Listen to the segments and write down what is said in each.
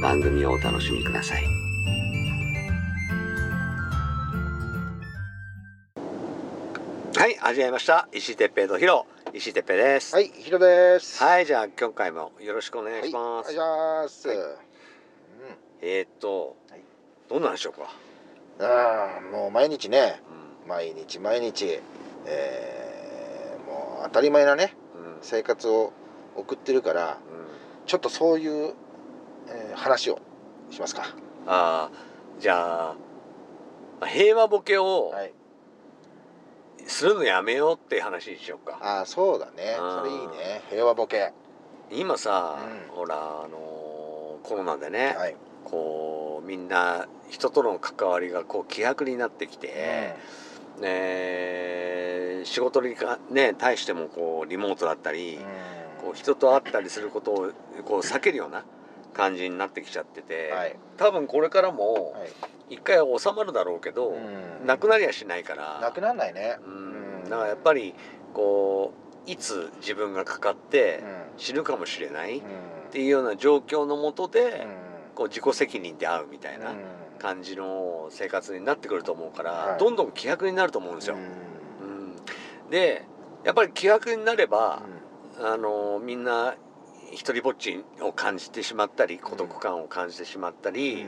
番組をお楽しみください。はい、始めました。石井哲平とヒロ、石井哲平です。はい、ヒロです。はい、じゃあ今回もよろしくお願いします。はい、お願いします。えー、っと、はいどんなんでしょうか？ああ、もう毎日ね、う毎日毎日、えーもう当たり前なね、ん、うん、生活を送ってるから、ちょっとそういう、えー話をしますか。ああ、じゃあ、平和ボケをはい。するのやめようって話にしようか。ああ、そうだね。それいいね。平和ボケ。今さ、うんほら、あのーコロナでね、はい。こう、みんな人との関わりがこう希薄になってきて、ね、仕事にかね対してもこうリモートだったり、うんこう人と会ったりすることをこう避けるような感じになってきちゃってて、はい。多分これからもはい。一回収まるだろうけど、うん。なくなりゃしないから。なくなんないね。うん。だからやっぱりこういつ自分がかかって死ぬかもしれないっうん。ていうような状況のもとで、うん。こう自己責任で会うみたいなうん。感じの生活になってくると思うから、はい。どんどん希薄になると思うんですよ。うん。うん。でやっぱり希薄になれば、うん。あのみんな一人ぼっちを感じてしまったり孤独感を感じてしまったり、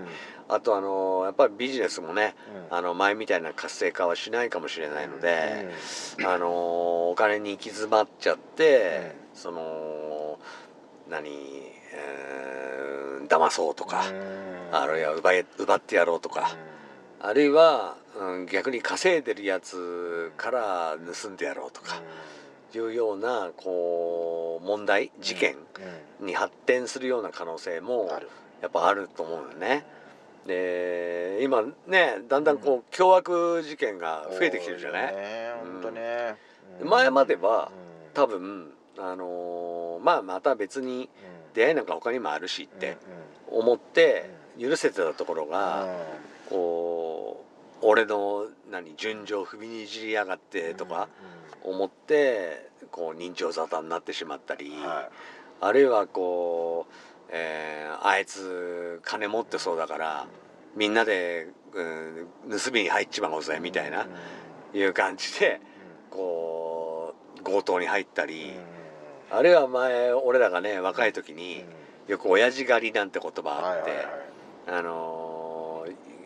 あとあのやっぱりビジネスもねうん。あの前みたいな活性化はしないかもしれないので、あのお金に行き詰まっちゃって、その何、えー騙そうとか、あるいは奪い奪ってやろうとか、あるいは、うん、逆に稼いでるやつから盗んでやろうとか、いうようなこう問題事件に発展するような可能性もある。やっぱあると思うのね。で今ねだんだんこう凶悪事件が増えてきてるじゃない、うん本当ね。前まではうん。多分あのーまあまた別に出会いなんか他にもあるしって思って許せてたところが、こう俺の何順序を踏みにじりやがってとか思ってこう人情沙汰になってしまったり、はあるいはこう、えーあいつ金持ってそうだからみんなで、うん、盗みに入っちまおうぜみたいな、いう感じでこう強盗に入ったり、あるいは前俺らがね若い時によく親父狩りなんて言葉あって、あのー、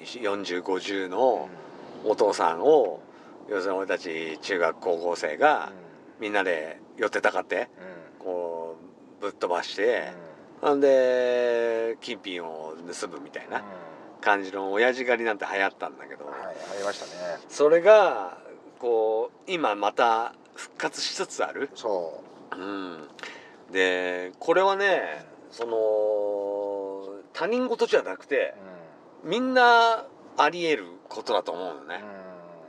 4050のお父さんを要するに俺たち中学高校生がみんなで寄ってたかってこうぶっ飛ばしてほんで金品を盗むみたいな感じの親父狩りなんて流行ったんだけどはいありましたね。それがこう今また復活しつつある。そう。ん、でこれはねその他人事じゃなくてうみんなあり得ることだと思うのね。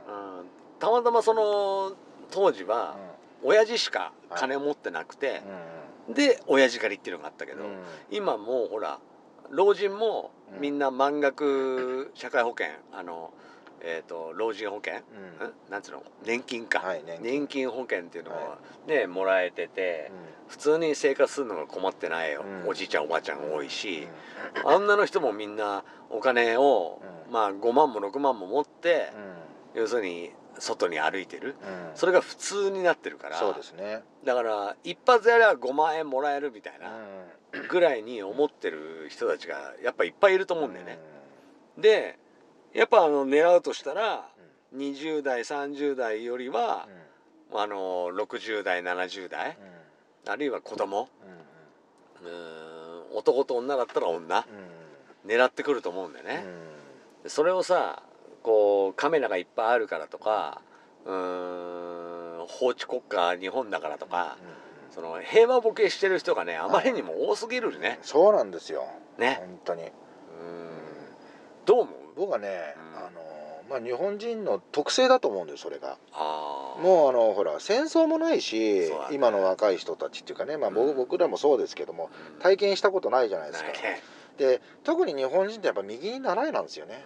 うん、たまたまその当時は親父しか金持ってなくて、で親父狩りっていうのがあったけど、今もうほら老人もみんな満額社会保険あの、えー、と老人保険、ん。なんつうの？年金か、はい年金。年金保険っていうのははね、もらえてて、普通に生活するのが困ってないよ、うん。おじいちゃんおばあちゃんが多いし、あんなの人もみんなお金を、うん。まあ5万も6万も持って、要するに外に歩いてる。うん。それが普通になってるからそうですね。だから一発やれば5万円もらえるみたいなうぐらいに思ってる人たちがやっぱいっぱいいると思うんだよね。うでやっぱあの狙うとしたら20代30代よりはあの60代70代あるいは子供。うん男と女だったら女。うん。狙ってくると思うんだようん。ね。でそれをさこうカメラがいっぱいあるからとかうーん。法治国家日本だからとかうんその平和ボケしてる人がねあまりにも多すぎるね。そうなんですよ。ね。本当に。うーん。どう思う？僕はねうん。あのまあ日本人の特性だと思うんだよそれが。もうあのほら戦争もないしね。今の若い人たちっていうかねまあ僕うん。僕らもそうですけどもうん。体験したことないじゃないですか。で特に日本人ってやっぱ右に習いなんですよね。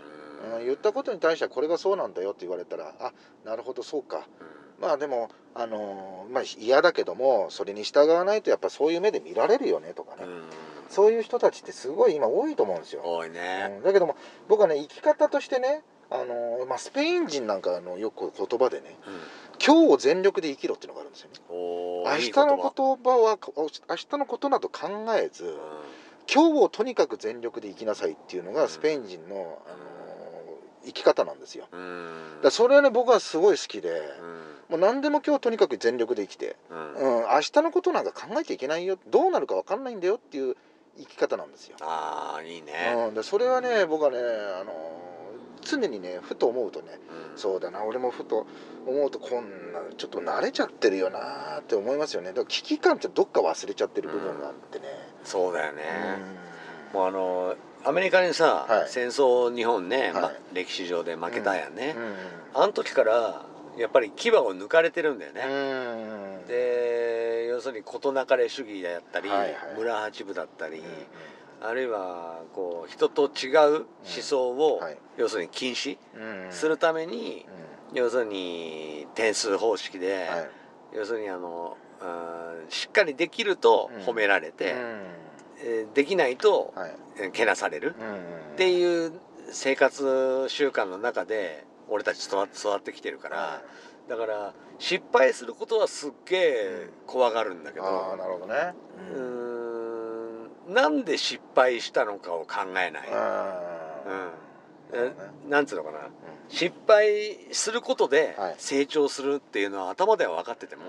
うん。言ったことに対してはこれがそうなんだよって言われたらあなるほどそうか。うん。まあでもあのーまあ嫌だけどもそれに従わないとやっぱそういう目で見られるよねとかね、うんそういう人たちってすごい今多いと思うんですよ、多いね。うん。だけども僕はね生き方としてねあのーまあ、スペイン人なんかのよく言葉でねうん。今日を全力で生きろっていうのがあるんですよね。明日の言葉は明日のことなど考えずうん。今日をとにかく全力で生きなさいっていうのがスペイン人の、あのー生き方なんですよ。だそれはね僕はすごい好きで、うん。もう何でも今日とにかく全力で生きて、うん。うん、明日のことなんか考えちゃいけないよどうなるか分かんないんだよっていう生き方なんですよ、ああいいね。うん、でそれはね僕はね、あの常にねふと思うとねうん。そうだな俺もふと思うとこんなちょっと慣れちゃってるよなって思いますよね。だから危機感ってどっか忘れちゃってる部分があってね、そうだよね。うん。もうあのアメリカにさはい。戦争日本ねまはい。歴史上で負けたやんね。うん。あの時からやっぱり牙を抜かれてるんだよね。うん。で要するに事なかれ主義であったりはいはい。村八部だったりうんあるいはこう人と違う思想をはい。要するに禁止うん。するためにうん。要するに点数方式ではい。要するにあのうんしっかりできると褒められてうん。えーできないとけなされるうん。っていう生活習慣の中で俺たち育育ってきてるからだから失敗することはすっげえ怖がるんだけど。ああなるほどね。うーん。なんで失敗したのかを考えない、あうん。なんつうのかな。失敗することではい。成長するっていうのは頭では分かってても、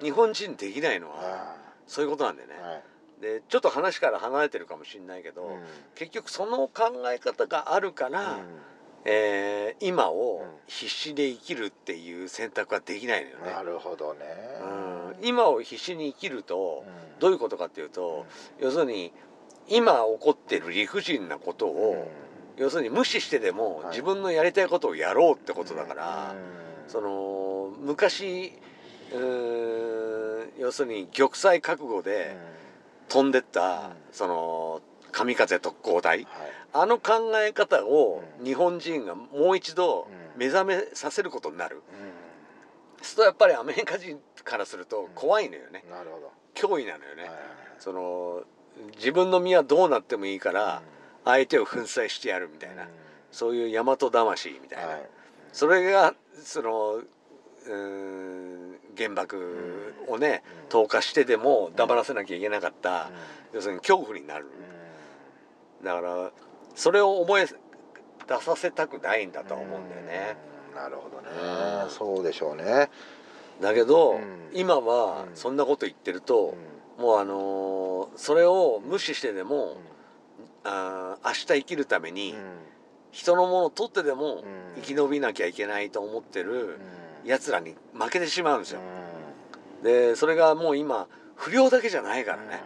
うん。日本人できないのはあそういうことなんだよね。あ。はい。でちょっと話から離れてるかもしれないけど、うん。結局その考え方があるから、うんえー今をうん。必死で生きるっていう選択はできないのよね。なるほどね。うん。今を必死に生きるとうん。どういうことかっていうと、要するに今起こってる理不尽なことを、要するに無視してでもはい。自分のやりたいことをやろうってことだから、うん。その昔うーん要するに玉砕覚悟で飛んでった、うん。その神風特攻隊。はい。あの考え方をうん。日本人がもう一度うん。目覚めさせることになる。うそうするとやっぱりアメリカ人からすると怖いのよね。んなるほど。脅威なのよね。はいその自分の身はどうなってもいいから相手を粉砕してやるみたいな、そういう大和魂みたいな、はい。それがそのうーん原爆をね、投下してでも黙らせなきゃいけなかった、要するに恐怖になるだからそれを思い出させたくないんだとは思うんだよね、うんなるほどうん。ねそうでしょうね。だけど、うん。今はうん。そんなこと言ってると、もうあのーそれを無視してでも、あー明日生きるために、人のものを取ってでもうん。生き延びなきゃいけないと思ってるやつらに負けてしまうんですよ。でそれがもう今不良だけじゃないからね。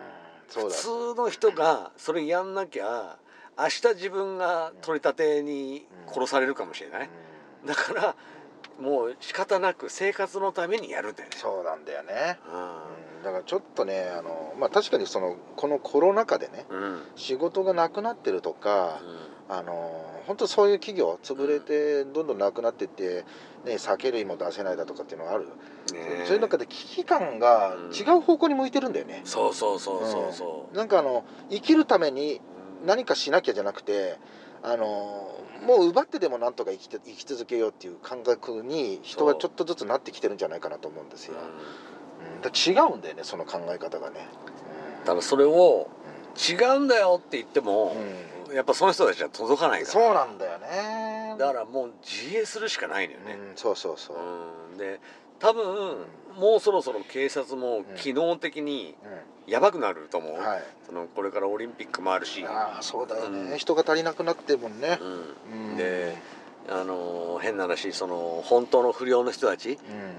普通の人がそれやんなきゃ明日自分が取り立てに殺されるかもしれない。だからもう仕方なく生活のためにやるんだよね。そうなんだよねううんだからちょっとねあのまあ確かにそのこのコロナ禍でねんうん。仕事がなくなってるとかあの本当そういう企業潰れてどんどんなくなっていって、ね、酒類も出せないだとかっていうのがある、ねえ。そういう中で危機感が違う方向に向いてるんだよね、そうそうそうそうそなんかあの生きるためにう。何かしなきゃじゃなくてあのもう奪ってでもなんとか生きて生き続けようっていう感覚に人はちょっとずつなってきてるんじゃないかなと思うんですよ、うん、だ違うんだよねその考え方がね、だからそれを違うんだよって言っても、うやっぱその人たちは届かないから。そうなんだよね。だからもう自衛するしかないのよね、うん、そうそうそう、うん。で多分もうそろそろ警察も機能的にやばくなると思う、うんはい。そのこれからオリンピックもあるし、ああそうだよね、うん。人が足りなくなってるもん。ね、であの変な話その本当の不良の人たち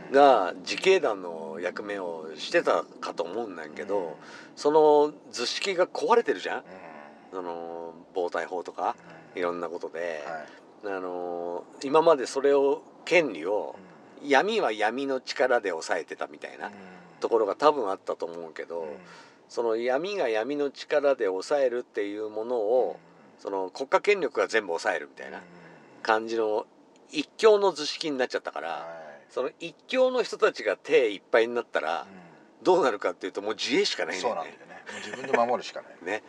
うん。が自警団の役目をしてたかと思うんだけど、その図式が壊れてるじゃん？うん。その防体法とかうん。いろんなことで、はい。あの今までそれを権利を闇は闇の力で抑えてたみたいなところが多分あったと思うけど、その闇が闇の力で抑えるっていうものを、その国家権力が全部抑えるみたいな感じの一強の図式になっちゃったから、その一強の人たちが手いっぱいになったらどうなるかっていうともう自衛しかないんだそうよねなんだよね。自分で守るしかない。ね。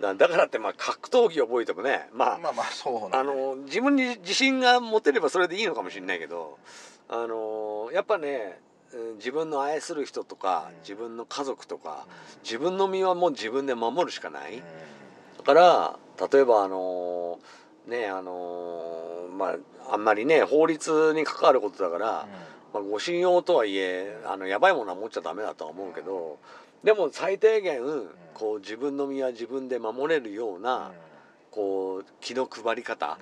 だだからってまあ格闘技覚えてもねまあまあまあそうあの自分に自信が持てればそれでいいのかもしれないけどあのやっぱねうん自分の愛する人とかうん。自分の家族とか自分の身はもう自分で守るしかない。うん。だから例えばあのねあのまああんまりね法律に関わることだから、まあ、護身用とはいえあのやばいものは持っちゃダメだとは思うけどでも最低限こう自分の身は自分で守れるようなこう気の配り方。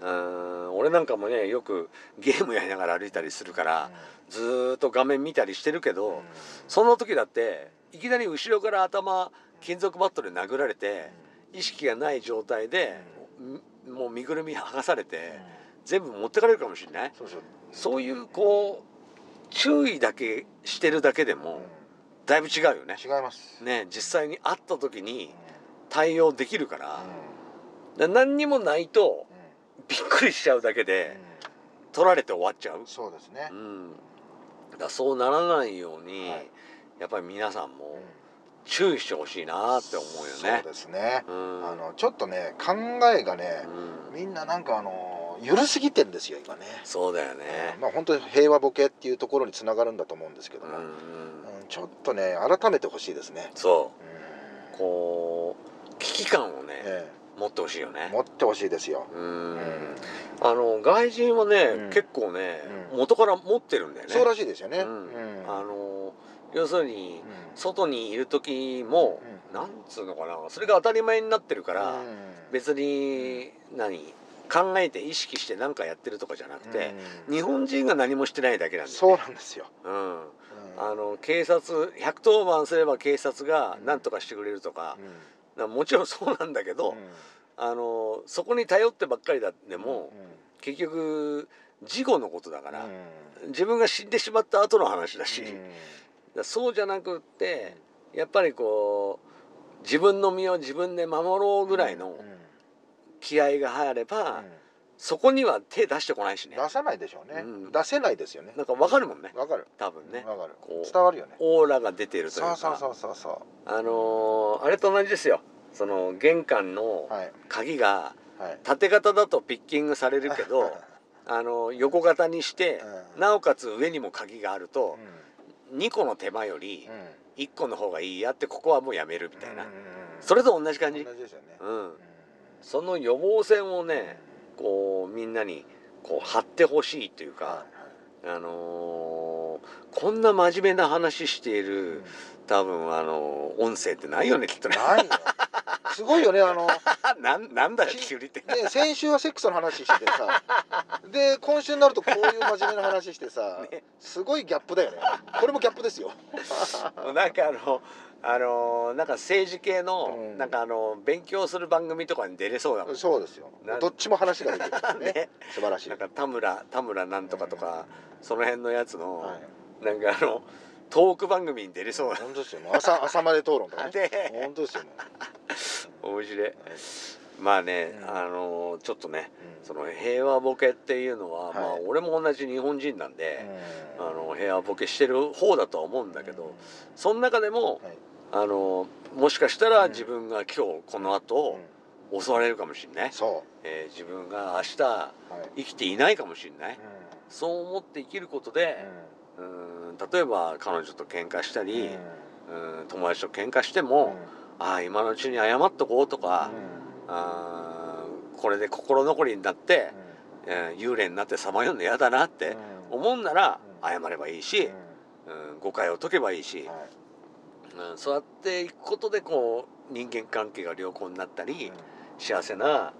うん。俺なんかもねよくゲームやりながら歩いたりするからずーっと画面見たりしてるけどその時だっていきなり後ろから頭金属バットで殴られて意識がない状態でんもう身ぐるみ剥がされて全部持ってかれるかもしれない。そういうこう注意だけしてるだけでもだいぶ違うよね。違います。ね実際に会った時に対応できるからうで何にもないとん。びっくりしちゃうだけで取られて終わっちゃう、そうですね。うん、だからそうならないように、はい。やっぱり皆さんもうん注意してほしいなって思うよね。そう。ですね。うん。あのちょっとね考えがねうん。みんななんかあの緩すぎてんですよ今ね。そうだよね。まあ本当に平和ボケっていうところにつながるんだと思うんですけども、うん。うん。うんちょっとね改めてほしいですね、そう。うこう危機感をね、んえ。持ってほしいよね。え。持ってほしいですよ、うん。うん。あの外人はね、うん。結構ね、うん。元から持ってるんだよね。そうらしいですよね、うん。うん。あの要するにうん。外にいる時も、うなんつうのかなそれが当たり前になってるから、うん。別に何考えて意識して何かやってるとかじゃなくて、うん。日本人が何もしてないだけなんだよそうね。なんですよ、うん。うん。あの警察110番すれば警察が何とかしてくれるとか,、もちろんそうなんだけど、うん。あのそこに頼ってばっかりだでも、うん。結局事故のことだから、うん。自分が死んでしまった後の話だし、そうじゃなくってやっぱりこう自分の身を自分で守ろうぐらいのうん気合が入れば、うん。そこには手出してこないしね。出さないでしょうね、うん。出せないですよね。なんかわかるもんね。わかる。多分ね。わかる。こう伝わるよね。オーラが出てるというか。そうそうそうそうそあのーあれと同じですよ。その玄関のうはい。鍵がはい。縦型だとピッキングされるけど あの横型にしてうん。なおかつ上にも鍵があるうとん2個の手間よりうん。1個の方がいいやってここはもうやめるみたいな。それと同じ感じ。同じですよね。うん。うん。その予防線をねこうみんなにこう張ってほしいというかはあのーこんな真面目な話していいる多分あの音声ってないよねきっとね。ないよ すごいよねあの。なんなんだよ急にって。ね先週はセックスの話しててさ。で今週になるとこういう真面目な話してさ。ね。すごいギャップだよね。これもギャップですよ。なんかあのあのなんか政治系の、うん。なんかあの勉強する番組とかに出れそうだもん。そうですよ。などっちも話ができる。ね。ね。素晴らしい。なんか田村田村なんとかとか、その辺のやつの、はい。なんかあのトーク番組に出れそう。な本当ですよ。朝朝まで討論とかね。で本当ですよも面白い。うまあね、うん。あのちょっとねうん。その平和ボケっていうのは、はい。まあ俺も同じ日本人なんで、うん。あの平和ボケしてる方だとは思うんだけど、その中でも、はい。あのもしかしたらうん。自分が今日この後、襲われるかもしれない、そえー自分が明日生きていないかもしれない、うそう思って生きることで、んうん例えば彼女と喧嘩したうん。り、うん友達と喧嘩してうん。も、ああ今のうちに謝っとこうとか、うん。あーこれで心残りになって、えー幽霊になってさまようの嫌だなってうん。思うんならうん。謝ればいいし、うん、誤解を解けばいいし、はい。うん、そうやっていくことでこう人間関係が良好になったり、うん。幸せな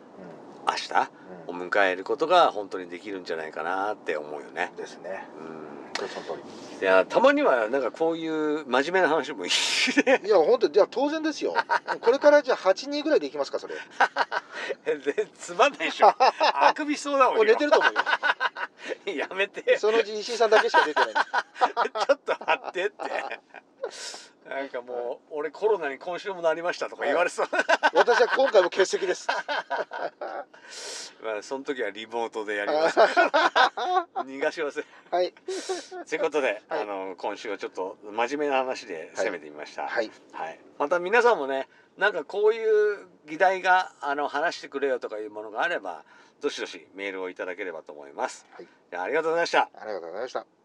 明日をうん迎えることが本当にできるんじゃないかなって思うよね。ですね。うんいやたまにはなんかこういう真面目な話もいいね。りいや本当いや当然ですよ。これからじゃあ8人ぐらいでいきますかそれ。つまんないでしょ。あくびしそうだもんよもう寝てると思うよ。やめて。そのうち石井さんだけしか出てない。ちょっと待ってって。なんかもう俺コロナに今週もなりましたとか言われそう。私は今回も欠席です まあその時はリモートでやります。逃がしません。はい。ということで、はい。あの今週はちょっと真面目な話で攻めてみました、はい。はい、また皆さんもねなんかこういう議題があの話してくれよとかいうものがあればどしどしメールをいただければと思います、はい。ありがとうございました。ありがとうございました